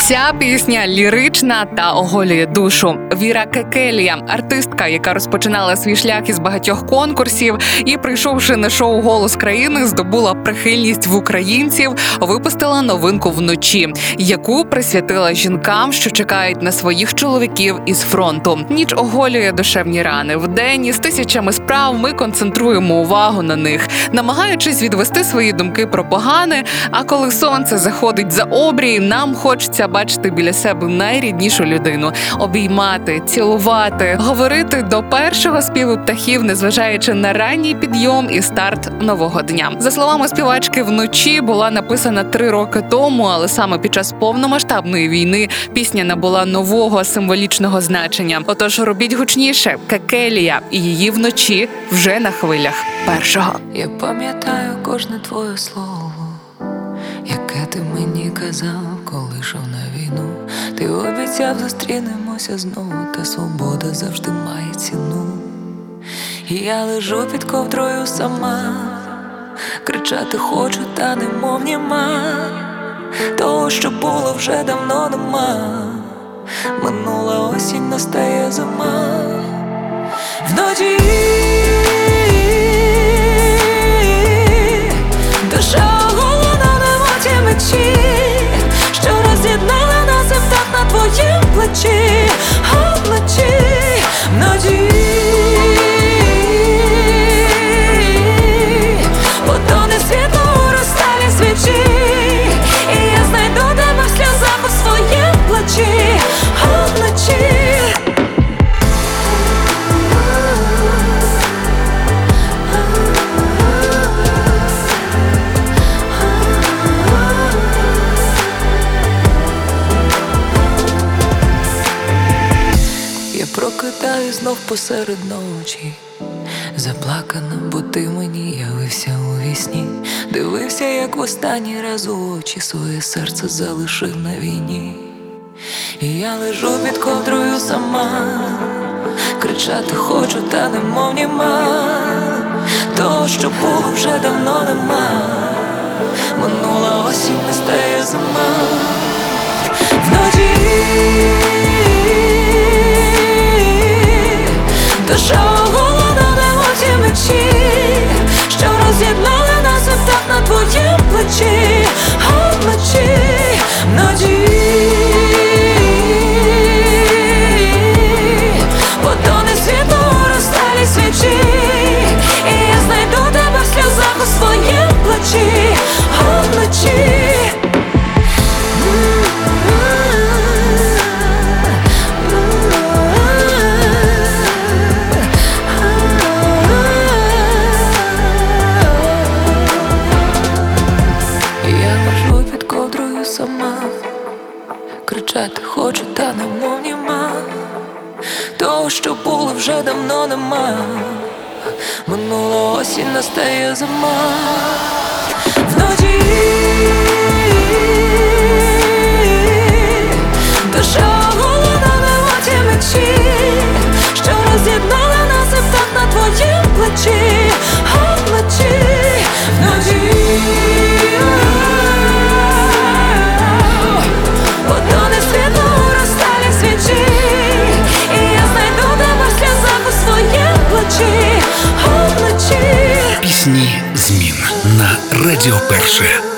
Ця пісня лірична та оголює душу. Віра Кекелія, артистка, яка розпочинала свій шлях із багатьох конкурсів, і прийшовши на шоу Голос країни, здобула прихильність в українців, випустила новинку вночі, яку присвятила жінкам, що чекають на своїх чоловіків із фронту. Ніч оголює душевні рани. Вдень із тисячами справ ми концентруємо увагу на них, намагаючись відвести свої думки про погане. А коли сонце заходить за обрій, нам хочеться бачити біля себе найріднішу людину, обіймати, цілувати, говорити до першого співу птахів, незважаючи на ранній підйом і старт нового дня. За словами співачки, вночі була написана три роки тому, але саме під час повномасштабної війни пісня набула нового символічного значення. Отож, робіть гучніше Кекелія і її вночі вже на хвилях першого. Я пам'ятаю кожне твоє слово, яке ти мені казав, коли йшов на війну. Ти обіцяв, зустрінемося знову, та свобода завжди має ціну. І я лежу під ковдрою сама, кричати хочу, та немов німа. Того, що було вже давно нема. Минула осінь, настає зима. Вночі знов посеред ночі, заплакана, бо ти мені явився у вісні, дивився, як в останній раз у очі своє серце залишив на війні. І я лежу під ковдрою сама, кричати хочу, та немов німа. Того, що було вже давно нема. Минула осінь, настає зима. Вночі ti. Кричати хочу, та немов німа. Того, що було вже давно нема. Минула осінь настає зима. Вночі Пісні змін на Радіо Перше.